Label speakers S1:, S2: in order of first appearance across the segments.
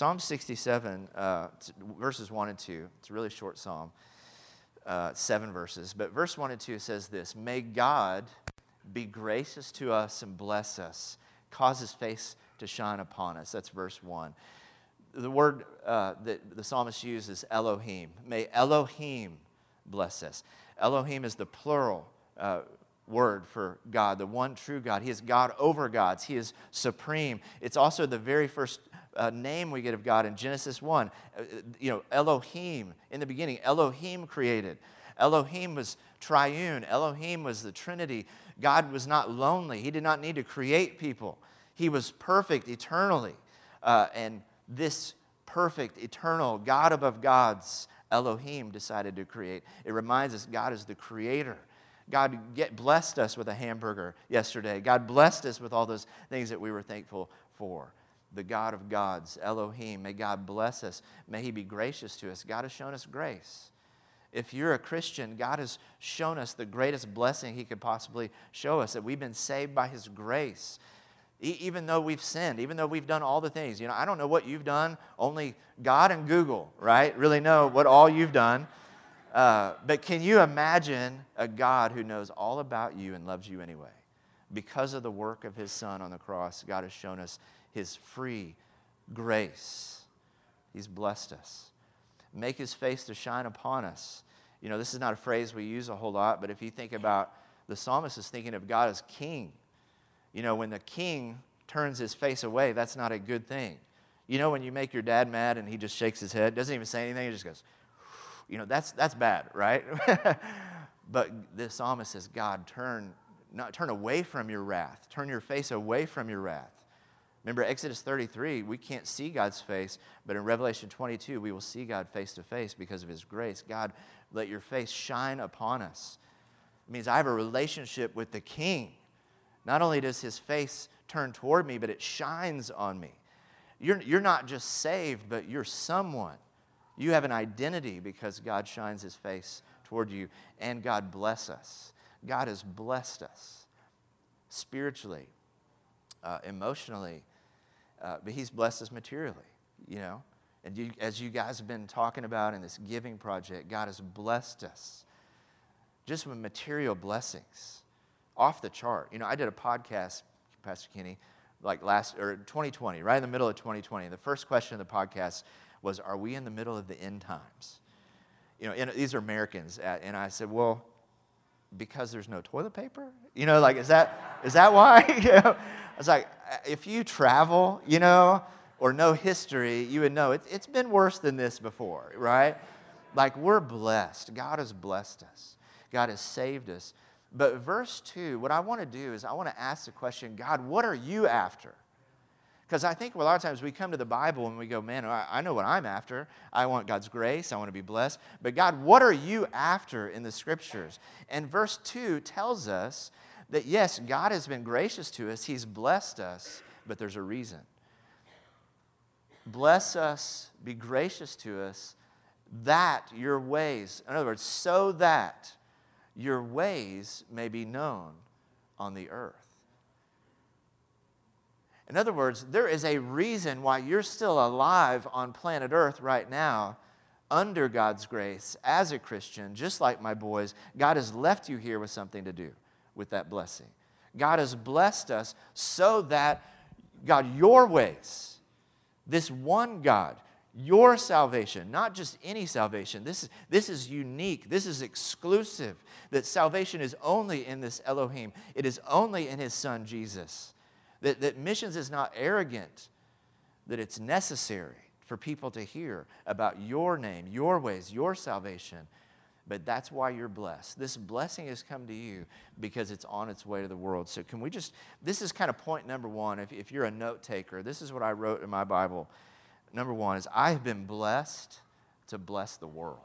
S1: Psalm 67, uh, verses 1 and 2, it's a really short psalm, uh, seven verses. But verse 1 and 2 says this May God be gracious to us and bless us, cause his face to shine upon us. That's verse 1. The word uh, that the psalmist uses is Elohim. May Elohim bless us. Elohim is the plural uh, word for God, the one true God. He is God over gods, He is supreme. It's also the very first uh, name we get of God in Genesis 1. Uh, you know, Elohim, in the beginning, Elohim created. Elohim was triune, Elohim was the Trinity. God was not lonely, He did not need to create people. He was perfect eternally. Uh, and this perfect, eternal, God above gods, Elohim decided to create. It reminds us God is the creator. God get, blessed us with a hamburger yesterday. God blessed us with all those things that we were thankful for. The God of gods, Elohim, may God bless us. May He be gracious to us. God has shown us grace. If you're a Christian, God has shown us the greatest blessing He could possibly show us that we've been saved by His grace. Even though we've sinned, even though we've done all the things. You know, I don't know what you've done. Only God and Google, right, really know what all you've done. Uh, but can you imagine a God who knows all about you and loves you anyway? Because of the work of his son on the cross, God has shown us his free grace. He's blessed us. Make his face to shine upon us. You know, this is not a phrase we use a whole lot, but if you think about the psalmist is thinking of God as king. You know, when the king turns his face away, that's not a good thing. You know, when you make your dad mad and he just shakes his head, doesn't even say anything, he just goes, you know, that's, that's bad, right? but the psalmist says, God, turn, not, turn away from your wrath. Turn your face away from your wrath. Remember, Exodus 33, we can't see God's face, but in Revelation 22, we will see God face to face because of his grace. God, let your face shine upon us. It means I have a relationship with the king. Not only does his face turn toward me, but it shines on me. You're, you're not just saved, but you're someone. You have an identity because God shines his face toward you, and God bless us. God has blessed us spiritually, uh, emotionally, uh, but he's blessed us materially, you know. And you, as you guys have been talking about in this giving project, God has blessed us just with material blessings off the chart. You know, I did a podcast, Pastor Kenny, like last or 2020, right in the middle of 2020. The first question of the podcast was, Are we in the middle of the end times? You know, and these are Americans. And I said, Well, because there's no toilet paper? You know, like, is that, is that why? you know, was like, uh, if you travel, you know, or know history, you would know it, it's been worse than this before, right? Like, we're blessed. God has blessed us, God has saved us. But verse 2, what I want to do is I want to ask the question God, what are you after? Because I think a lot of times we come to the Bible and we go, man, I know what I'm after. I want God's grace. I want to be blessed. But God, what are you after in the scriptures? And verse 2 tells us that yes, God has been gracious to us, He's blessed us, but there's a reason. Bless us, be gracious to us, that your ways, in other words, so that your ways may be known on the earth. In other words, there is a reason why you're still alive on planet Earth right now under God's grace as a Christian, just like my boys. God has left you here with something to do with that blessing. God has blessed us so that, God, your ways, this one God, your salvation, not just any salvation. This is, this is unique. This is exclusive. That salvation is only in this Elohim, it is only in his son, Jesus. That, that missions is not arrogant, that it's necessary for people to hear about your name, your ways, your salvation. But that's why you're blessed. This blessing has come to you because it's on its way to the world. So, can we just, this is kind of point number one. If, if you're a note taker, this is what I wrote in my Bible. Number one is, I have been blessed to bless the world,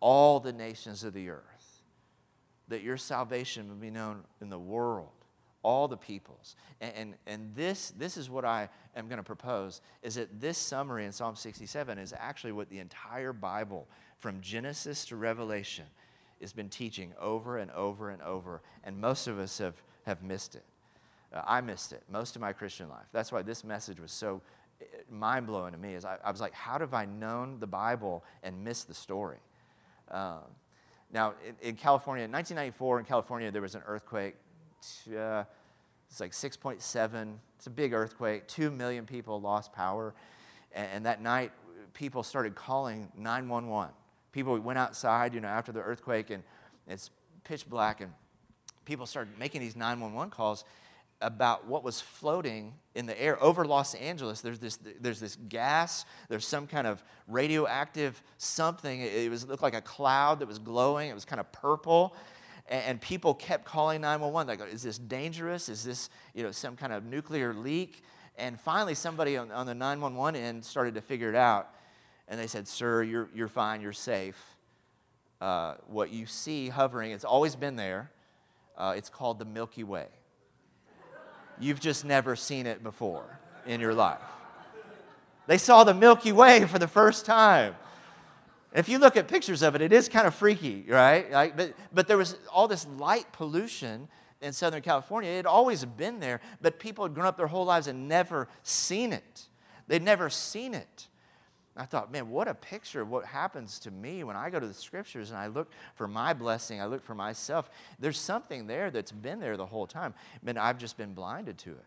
S1: all the nations of the earth, that your salvation will be known in the world all the peoples. And, and, and, this, this is what I am going to propose, is that this summary in Psalm 67 is actually what the entire Bible, from Genesis to Revelation, has been teaching over and over and over. And most of us have, have missed it. Uh, I missed it most of my Christian life. That's why this message was so mind blowing to me is I, I, was like, how have I known the Bible and missed the story? Um, now, in, in, California, in 1994, in California, there was an earthquake. Uh, it's like 6.7. It's a big earthquake. Two million people lost power. And, and that night, people started calling 911. People went outside, you know, after the earthquake, and it's pitch black, and people started making these 911 calls about what was floating in the air over Los Angeles. There's this, there's this gas, there's some kind of radioactive something. It, was, it looked like a cloud that was glowing, it was kind of purple. And, and people kept calling 911. Like, is this dangerous? Is this you know, some kind of nuclear leak? And finally, somebody on, on the 911 end started to figure it out. And they said, Sir, you're, you're fine, you're safe. Uh, what you see hovering, it's always been there. Uh, it's called the Milky Way. You've just never seen it before in your life. They saw the Milky Way for the first time. If you look at pictures of it, it is kind of freaky, right? Like, but, but there was all this light pollution in Southern California. It had always been there, but people had grown up their whole lives and never seen it. They'd never seen it. I thought, man, what a picture of what happens to me when I go to the scriptures and I look for my blessing, I look for myself. There's something there that's been there the whole time, but I've just been blinded to it.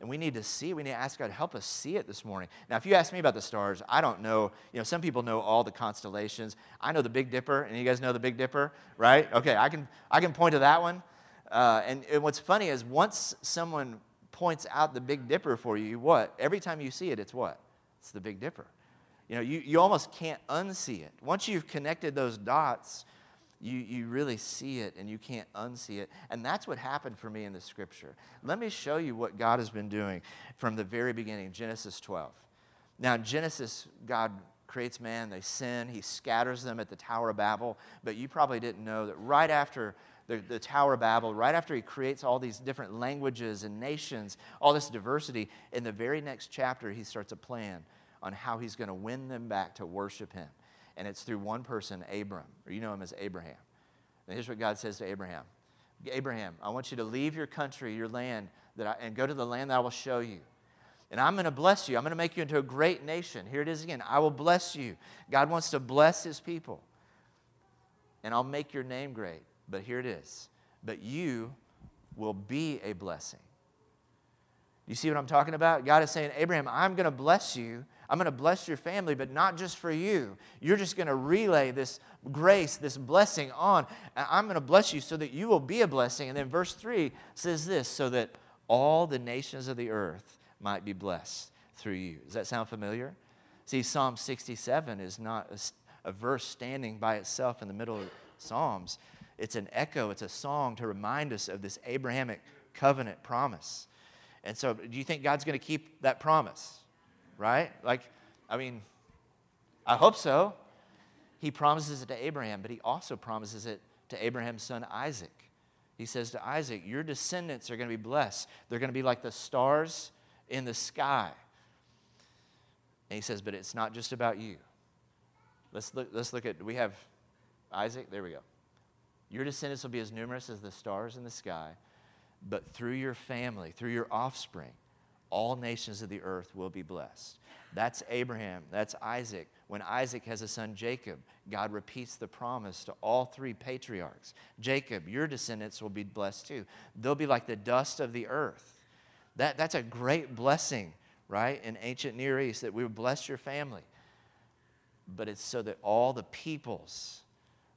S1: And we need to see, we need to ask God to help us see it this morning. Now, if you ask me about the stars, I don't know. You know, some people know all the constellations. I know the Big Dipper, and you guys know the Big Dipper, right? Okay, I can, I can point to that one. Uh, and, and what's funny is once someone points out the Big Dipper for you, what? Every time you see it, it's what? It's the Big Dipper. You know, you, you almost can't unsee it. Once you've connected those dots, you, you really see it and you can't unsee it. And that's what happened for me in the scripture. Let me show you what God has been doing from the very beginning, Genesis 12. Now, Genesis, God creates man, they sin, he scatters them at the Tower of Babel. But you probably didn't know that right after the, the Tower of Babel, right after he creates all these different languages and nations, all this diversity, in the very next chapter, he starts a plan on how he's going to win them back to worship him. And it's through one person, Abram, or you know him as Abraham. And here's what God says to Abraham Abraham, I want you to leave your country, your land, that I, and go to the land that I will show you. And I'm going to bless you. I'm going to make you into a great nation. Here it is again. I will bless you. God wants to bless his people. And I'll make your name great. But here it is. But you will be a blessing. You see what I'm talking about? God is saying, Abraham, I'm going to bless you I'm going to bless your family, but not just for you. You're just going to relay this grace, this blessing on. and I'm going to bless you so that you will be a blessing. And then verse 3 says this so that all the nations of the earth might be blessed through you. Does that sound familiar? See, Psalm 67 is not a, a verse standing by itself in the middle of Psalms. It's an echo, it's a song to remind us of this Abrahamic covenant promise. And so, do you think God's going to keep that promise? Right? Like, I mean, I hope so. He promises it to Abraham, but he also promises it to Abraham's son Isaac. He says to Isaac, Your descendants are going to be blessed. They're going to be like the stars in the sky. And he says, But it's not just about you. Let's look, let's look at, we have Isaac, there we go. Your descendants will be as numerous as the stars in the sky, but through your family, through your offspring, all nations of the earth will be blessed. That's Abraham. That's Isaac. When Isaac has a son, Jacob, God repeats the promise to all three patriarchs Jacob, your descendants will be blessed too. They'll be like the dust of the earth. That, that's a great blessing, right, in ancient Near East that we would bless your family. But it's so that all the peoples,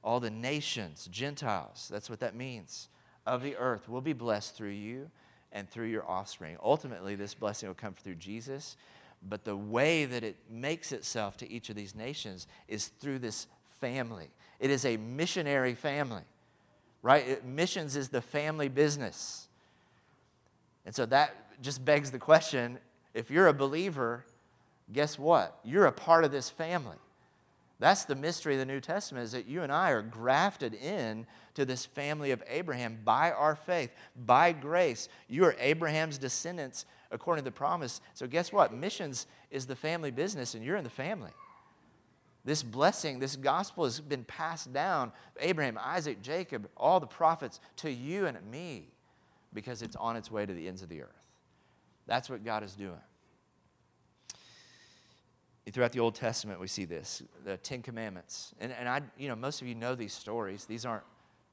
S1: all the nations, Gentiles, that's what that means, of the earth will be blessed through you and through your offspring. Ultimately, this blessing will come through Jesus, but the way that it makes itself to each of these nations is through this family. It is a missionary family, right? It, missions is the family business. And so that just begs the question if you're a believer, guess what? You're a part of this family. That's the mystery of the New Testament is that you and I are grafted in to this family of Abraham by our faith, by grace. You are Abraham's descendants according to the promise. So guess what? Missions is the family business and you're in the family. This blessing, this gospel has been passed down Abraham, Isaac, Jacob, all the prophets to you and me because it's on its way to the ends of the earth. That's what God is doing. Throughout the Old Testament, we see this the Ten Commandments. And, and I, you know, most of you know these stories. These aren't,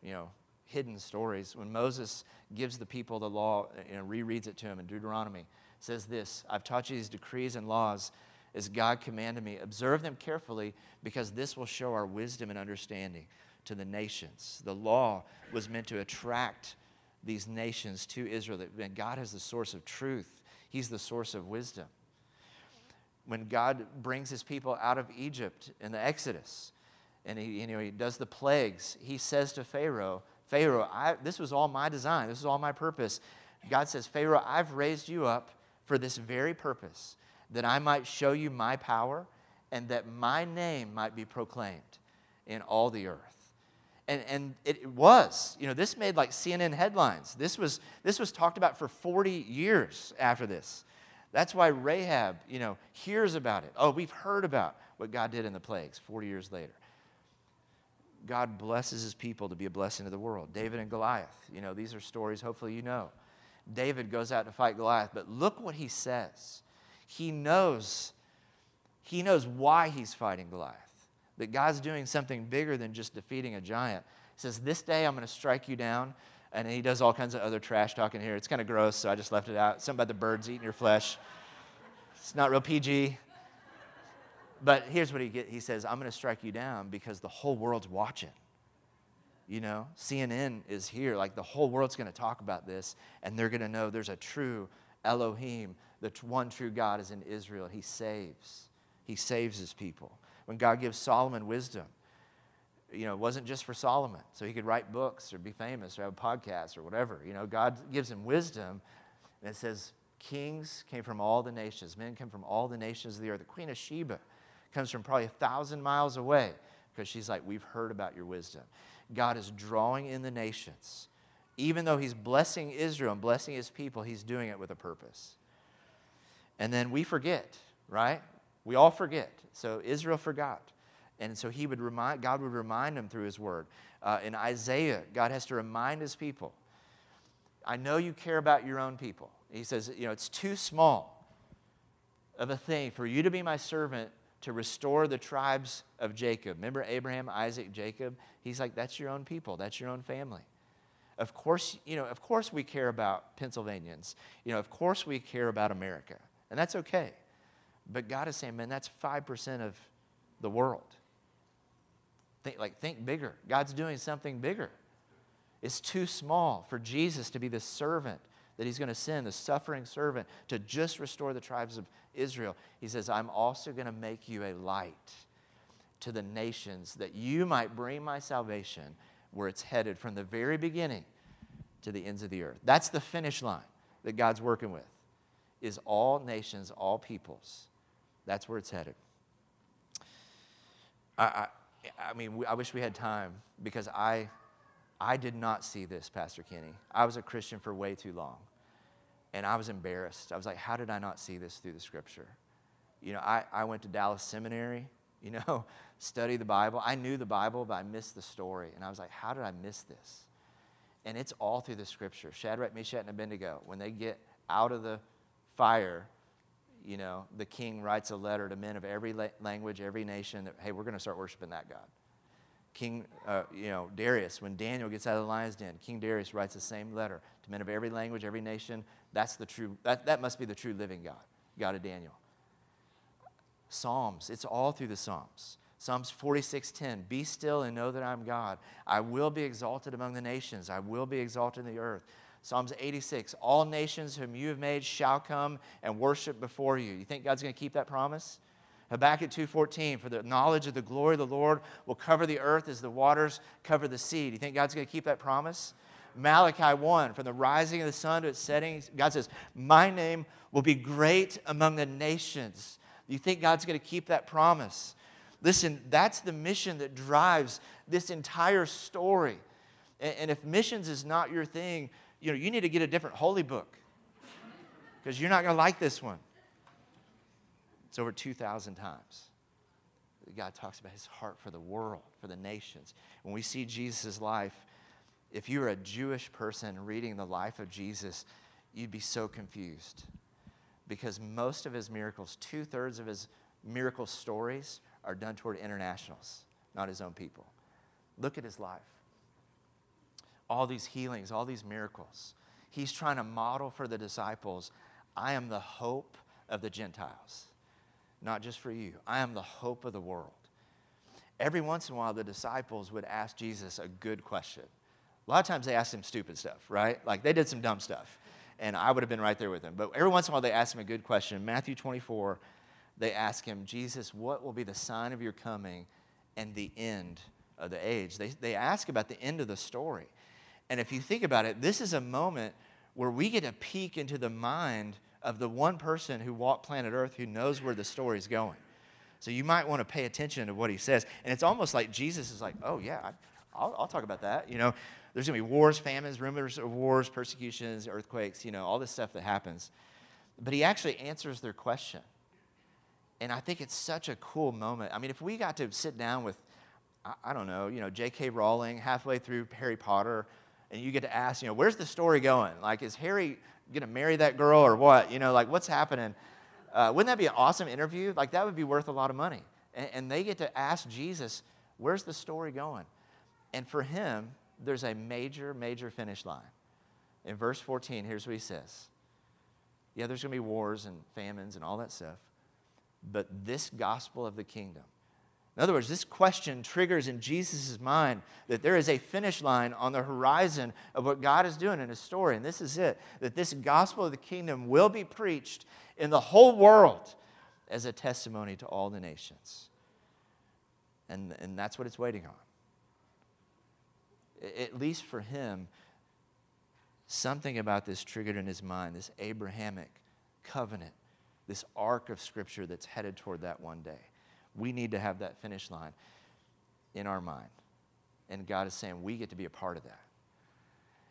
S1: you know, hidden stories. When Moses gives the people the law, and rereads it to them in Deuteronomy, says this I've taught you these decrees and laws as God commanded me. Observe them carefully because this will show our wisdom and understanding to the nations. The law was meant to attract these nations to Israel. God is the source of truth, He's the source of wisdom when God brings his people out of Egypt in the Exodus, and he, you know, he does the plagues, he says to Pharaoh, Pharaoh, I, this was all my design, this is all my purpose. God says, Pharaoh, I've raised you up for this very purpose, that I might show you my power and that my name might be proclaimed in all the earth. And, and it was, you know, this made like CNN headlines. This was, this was talked about for 40 years after this. That's why Rahab, you know, hears about it. Oh, we've heard about what God did in the plagues 40 years later. God blesses his people to be a blessing to the world. David and Goliath, you know, these are stories hopefully you know. David goes out to fight Goliath, but look what he says. He knows he knows why he's fighting Goliath. That God's doing something bigger than just defeating a giant. He says, "This day I'm going to strike you down and he does all kinds of other trash talking here. It's kind of gross, so I just left it out. Something about the birds eating your flesh. It's not real PG. But here's what he. He says, "I'm going to strike you down because the whole world's watching." You know, CNN is here. Like the whole world's going to talk about this, and they're going to know there's a true Elohim. The one true God is in Israel. He saves. He saves his people. When God gives Solomon wisdom, you know, it wasn't just for Solomon, so he could write books or be famous or have a podcast or whatever. You know, God gives him wisdom, and it says, Kings came from all the nations, men came from all the nations of the earth. The Queen of Sheba comes from probably a thousand miles away because she's like, We've heard about your wisdom. God is drawing in the nations. Even though he's blessing Israel and blessing his people, he's doing it with a purpose. And then we forget, right? We all forget. So Israel forgot. And so he would remind, God would remind them through his word. Uh, in Isaiah, God has to remind his people, I know you care about your own people. He says, you know, it's too small of a thing for you to be my servant to restore the tribes of Jacob. Remember Abraham, Isaac, Jacob? He's like, that's your own people, that's your own family. Of course, you know, of course we care about Pennsylvanians. You know, of course we care about America. And that's okay. But God is saying, man, that's 5% of the world. Think, like, think bigger. God's doing something bigger. It's too small for Jesus to be the servant that he's going to send, the suffering servant, to just restore the tribes of Israel. He says, I'm also going to make you a light to the nations that you might bring my salvation where it's headed from the very beginning to the ends of the earth. That's the finish line that God's working with. Is all nations, all peoples. That's where it's headed. I, I, I mean, I wish we had time because I, I did not see this, Pastor Kenny. I was a Christian for way too long. And I was embarrassed. I was like, how did I not see this through the scripture? You know, I, I went to Dallas Seminary, you know, study the Bible. I knew the Bible, but I missed the story. And I was like, how did I miss this? And it's all through the scripture. Shadrach, Meshach, and Abednego, when they get out of the fire, you know, the king writes a letter to men of every la- language, every nation that, hey, we're going to start worshiping that God. King, uh, you know, Darius, when Daniel gets out of the lion's den, King Darius writes the same letter to men of every language, every nation. That's the true, that, that must be the true living God, God of Daniel. Psalms, it's all through the Psalms. Psalms 46:10, be still and know that I'm God. I will be exalted among the nations. I will be exalted in the earth. Psalms 86 All nations whom you have made shall come and worship before you. You think God's going to keep that promise? Habakkuk 2:14 For the knowledge of the glory of the Lord will cover the earth as the waters cover the sea. Do you think God's going to keep that promise? Malachi 1 From the rising of the sun to its setting, God says, My name will be great among the nations. You think God's going to keep that promise? Listen, that's the mission that drives this entire story. And if missions is not your thing, you know, you need to get a different holy book because you're not going to like this one. It's over 2,000 times. God talks about his heart for the world, for the nations. When we see Jesus' life, if you were a Jewish person reading the life of Jesus, you'd be so confused because most of his miracles, two thirds of his miracle stories are done toward internationals, not his own people. Look at his life. All these healings, all these miracles. He's trying to model for the disciples I am the hope of the Gentiles, not just for you. I am the hope of the world. Every once in a while, the disciples would ask Jesus a good question. A lot of times they asked him stupid stuff, right? Like they did some dumb stuff, and I would have been right there with them. But every once in a while, they asked him a good question. Matthew 24, they ask him, Jesus, what will be the sign of your coming and the end of the age? They, they ask about the end of the story. And if you think about it, this is a moment where we get a peek into the mind of the one person who walked planet Earth who knows where the story is going. So you might want to pay attention to what he says. And it's almost like Jesus is like, oh, yeah, I'll, I'll talk about that. You know, there's going to be wars, famines, rumors of wars, persecutions, earthquakes, you know, all this stuff that happens. But he actually answers their question. And I think it's such a cool moment. I mean, if we got to sit down with, I, don't know, you know, J.K. Rowling halfway through Harry Potter, and you get to ask, you know, where's the story going? Like, is Harry going to marry that girl or what? You know, like, what's happening? Uh, wouldn't that be an awesome interview? Like, that would be worth a lot of money. And, and they get to ask Jesus, where's the story going? And for him, there's a major, major finish line. In verse 14, here's what he says Yeah, there's going to be wars and famines and all that stuff, but this gospel of the kingdom, in other words, this question triggers in Jesus' mind that there is a finish line on the horizon of what God is doing in his story. And this is it that this gospel of the kingdom will be preached in the whole world as a testimony to all the nations. And, and that's what it's waiting on. At least for him, something about this triggered in his mind this Abrahamic covenant, this arc of scripture that's headed toward that one day. We need to have that finish line in our mind. And God is saying we get to be a part of that.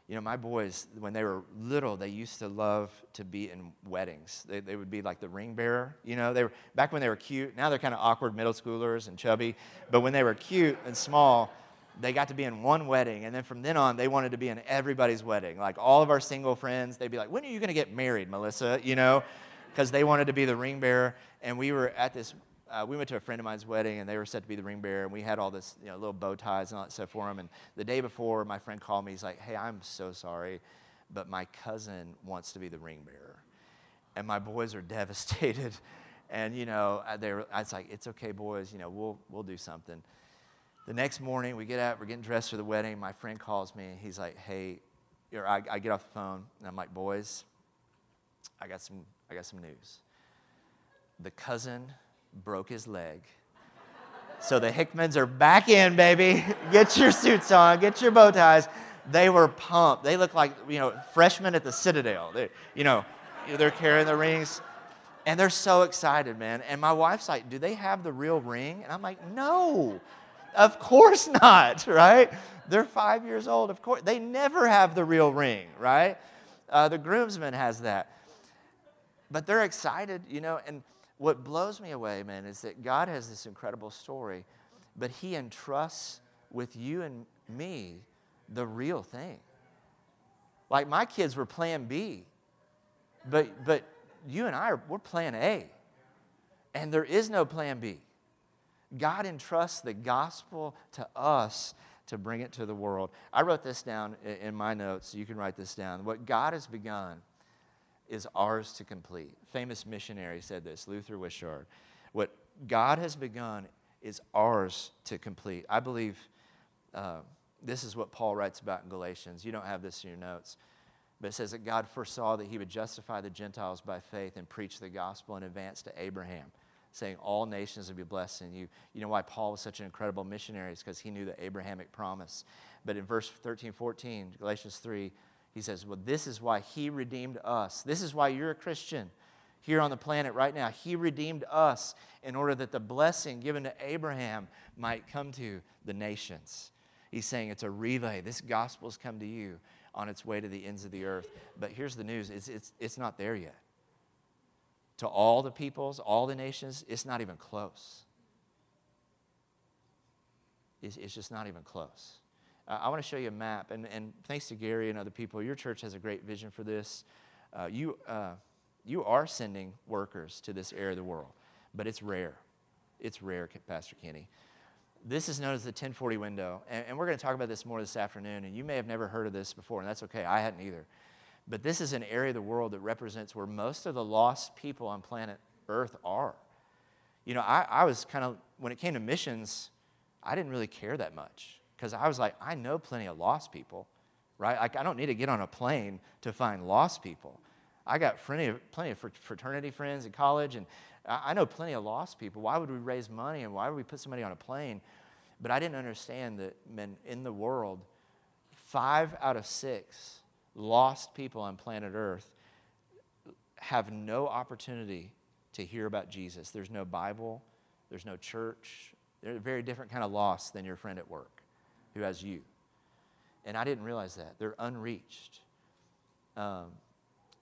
S1: You know, my boys, when they were little, they used to love to be in weddings. They, they would be like the ring bearer. You know, they were back when they were cute. Now they're kind of awkward middle schoolers and chubby. But when they were cute and small, they got to be in one wedding. And then from then on, they wanted to be in everybody's wedding. Like all of our single friends, they'd be like, When are you going to get married, Melissa? You know, because they wanted to be the ring bearer. And we were at this uh, we went to a friend of mine's wedding and they were set to be the ring bearer and we had all this you know little bow ties and all that stuff for them and the day before my friend called me he's like hey i'm so sorry but my cousin wants to be the ring bearer and my boys are devastated and you know uh, they were, i was like it's okay boys you know we'll, we'll do something the next morning we get out we're getting dressed for the wedding my friend calls me and he's like hey I, I get off the phone and i'm like boys i got some i got some news the cousin broke his leg. So the Hickmans are back in, baby. Get your suits on, get your bow ties. They were pumped. They look like, you know, freshmen at the Citadel. They, you know, they're carrying the rings. And they're so excited, man. And my wife's like, Do they have the real ring? And I'm like, No, of course not, right? They're five years old. Of course. They never have the real ring, right? Uh, the groomsman has that. But they're excited, you know, and what blows me away, man, is that God has this incredible story, but He entrusts with you and me the real thing. Like my kids were plan B, but, but you and I, are, we're plan A. And there is no plan B. God entrusts the gospel to us to bring it to the world. I wrote this down in my notes. So you can write this down. What God has begun, is ours to complete. Famous missionary said this, Luther Wishart. What God has begun is ours to complete. I believe uh, this is what Paul writes about in Galatians. You don't have this in your notes, but it says that God foresaw that he would justify the Gentiles by faith and preach the gospel in advance to Abraham, saying, All nations would be blessed in you. You know why Paul was such an incredible missionary? It's because he knew the Abrahamic promise. But in verse 13, 14, Galatians 3, he says, Well, this is why He redeemed us. This is why you're a Christian here on the planet right now. He redeemed us in order that the blessing given to Abraham might come to the nations. He's saying it's a relay. This gospel's come to you on its way to the ends of the earth. But here's the news it's, it's, it's not there yet. To all the peoples, all the nations, it's not even close. It's, it's just not even close. Uh, I want to show you a map. And, and thanks to Gary and other people, your church has a great vision for this. Uh, you, uh, you are sending workers to this area of the world, but it's rare. It's rare, Pastor Kenny. This is known as the 1040 window. And, and we're going to talk about this more this afternoon. And you may have never heard of this before, and that's okay. I hadn't either. But this is an area of the world that represents where most of the lost people on planet Earth are. You know, I, I was kind of, when it came to missions, I didn't really care that much because I was like, I know plenty of lost people, right? Like, I don't need to get on a plane to find lost people. I got plenty of, plenty of fraternity friends in college, and I know plenty of lost people. Why would we raise money and why would we put somebody on a plane? But I didn't understand that, men, in the world, five out of six lost people on planet Earth have no opportunity to hear about Jesus. There's no Bible, there's no church. They're a very different kind of loss than your friend at work who has you. And I didn't realize that. They're unreached. Um,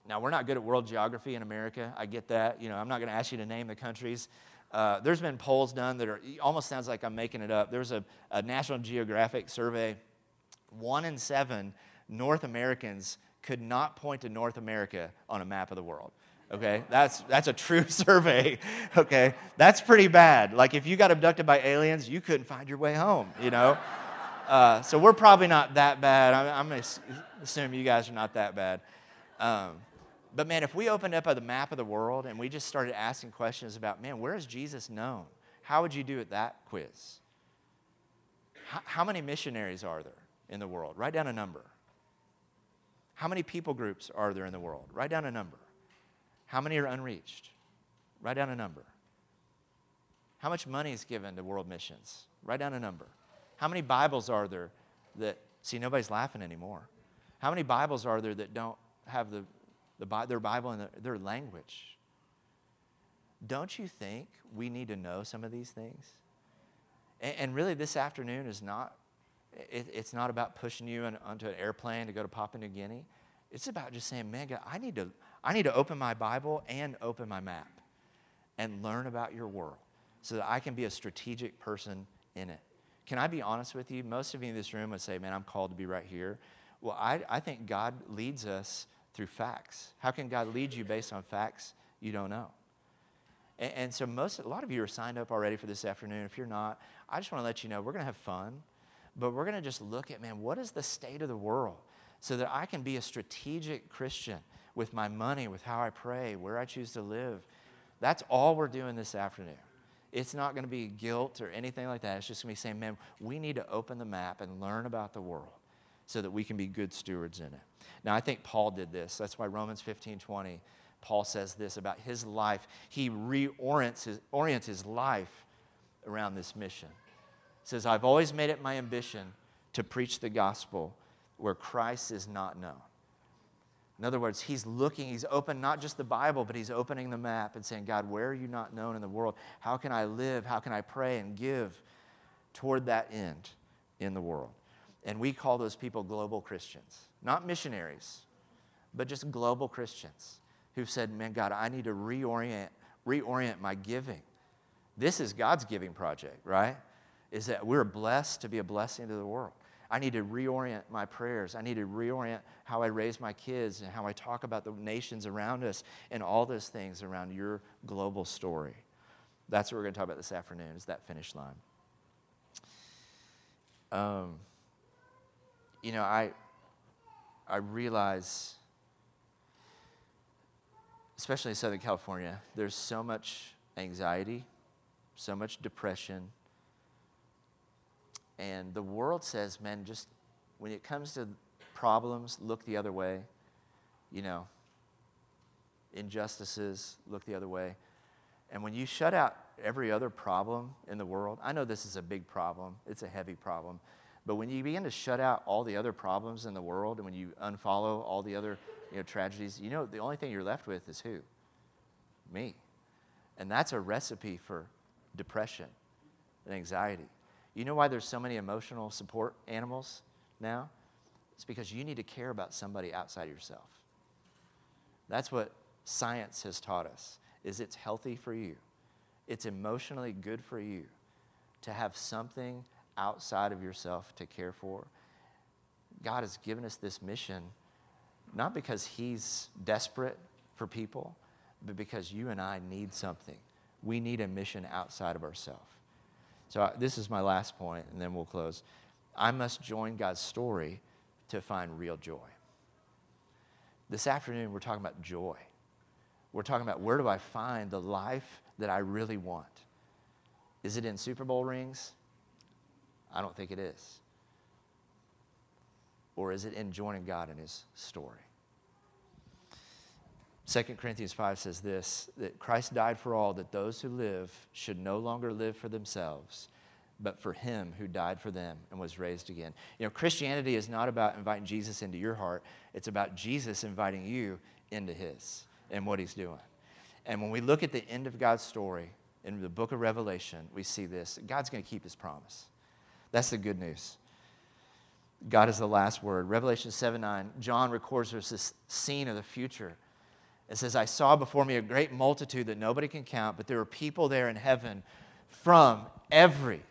S1: now, we're not good at world geography in America. I get that. You know, I'm not going to ask you to name the countries. Uh, there's been polls done that are almost sounds like I'm making it up. There's a, a National Geographic survey. One in seven North Americans could not point to North America on a map of the world. Okay, that's that's a true survey. Okay, that's pretty bad. Like if you got abducted by aliens, you couldn't find your way home. You know, uh, so we're probably not that bad. I'm, I'm gonna assume you guys are not that bad. Um, but man, if we opened up the map of the world and we just started asking questions about, man, where is Jesus known? How would you do it that quiz? How many missionaries are there in the world? Write down a number. How many people groups are there in the world? Write down a number. How many are unreached? Write down a number. How much money is given to world missions? Write down a number. How many Bibles are there that, see, nobody's laughing anymore. How many Bibles are there that don't have the, the, their Bible in the, their language? Don't you think we need to know some of these things? And, and really, this afternoon is not, it, it's not about pushing you in, onto an airplane to go to Papua New Guinea. It's about just saying, man, God, I need to, I need to open my Bible and open my map and learn about your world so that I can be a strategic person in it. Can I be honest with you? Most of you in this room would say, man, I'm called to be right here. Well, I, I think God leads us through facts. How can God lead you based on facts you don't know? And, and so most, a lot of you are signed up already for this afternoon. If you're not, I just want to let you know we're going to have fun, but we're going to just look at, man, what is the state of the world so that I can be a strategic Christian with my money, with how I pray, where I choose to live. That's all we're doing this afternoon. It's not going to be guilt or anything like that. It's just going to be saying, man, we need to open the map and learn about the world so that we can be good stewards in it. Now, I think Paul did this. That's why Romans 15 20, Paul says this about his life. He reorients his, orients his life around this mission. Says, I've always made it my ambition to preach the gospel where Christ is not known. In other words, he's looking, he's open not just the Bible, but he's opening the map and saying, God, where are you not known in the world? How can I live? How can I pray and give toward that end in the world? And we call those people global Christians, not missionaries, but just global Christians who've said, Man, God, I need to reorient, reorient my giving. This is God's giving project, right? Is that we're blessed to be a blessing to the world. I need to reorient my prayers. I need to reorient how I raise my kids and how I talk about the nations around us and all those things around your global story. That's what we're going to talk about this afternoon is that finish line. Um, you know, I, I realize, especially in Southern California, there's so much anxiety, so much depression, and the world says, man, just when it comes to problems, look the other way. You know, injustices, look the other way. And when you shut out every other problem in the world, I know this is a big problem, it's a heavy problem. But when you begin to shut out all the other problems in the world and when you unfollow all the other you know, tragedies, you know, the only thing you're left with is who? Me. And that's a recipe for depression and anxiety. You know why there's so many emotional support animals now? It's because you need to care about somebody outside yourself. That's what science has taught us is it's healthy for you. It's emotionally good for you to have something outside of yourself to care for. God has given us this mission not because he's desperate for people, but because you and I need something We need a mission outside of ourselves. So, uh, this is my last point, and then we'll close. I must join God's story to find real joy. This afternoon, we're talking about joy. We're talking about where do I find the life that I really want? Is it in Super Bowl rings? I don't think it is. Or is it in joining God in his story? 2 Corinthians 5 says this that Christ died for all, that those who live should no longer live for themselves, but for him who died for them and was raised again. You know, Christianity is not about inviting Jesus into your heart, it's about Jesus inviting you into his and what he's doing. And when we look at the end of God's story in the book of Revelation, we see this God's going to keep his promise. That's the good news. God is the last word. Revelation 7 9, John records this scene of the future. It says, I saw before me a great multitude that nobody can count, but there were people there in heaven from every,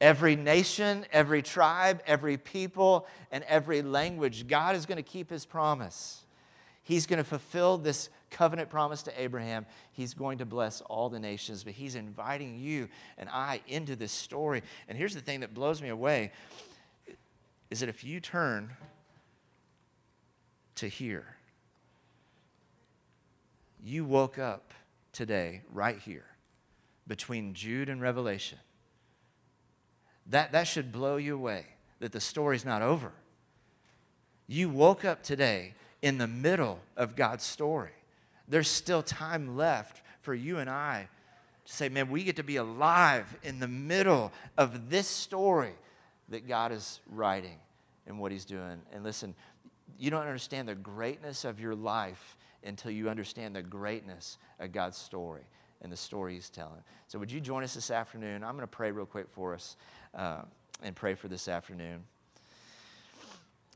S1: every nation, every tribe, every people, and every language. God is going to keep his promise. He's going to fulfill this covenant promise to Abraham. He's going to bless all the nations, but he's inviting you and I into this story. And here's the thing that blows me away is that if you turn to here, you woke up today, right here, between Jude and Revelation. That, that should blow you away that the story's not over. You woke up today in the middle of God's story. There's still time left for you and I to say, man, we get to be alive in the middle of this story that God is writing and what He's doing. And listen, you don't understand the greatness of your life until you understand the greatness of God's story and the story He's telling. So, would you join us this afternoon? I'm going to pray real quick for us uh, and pray for this afternoon.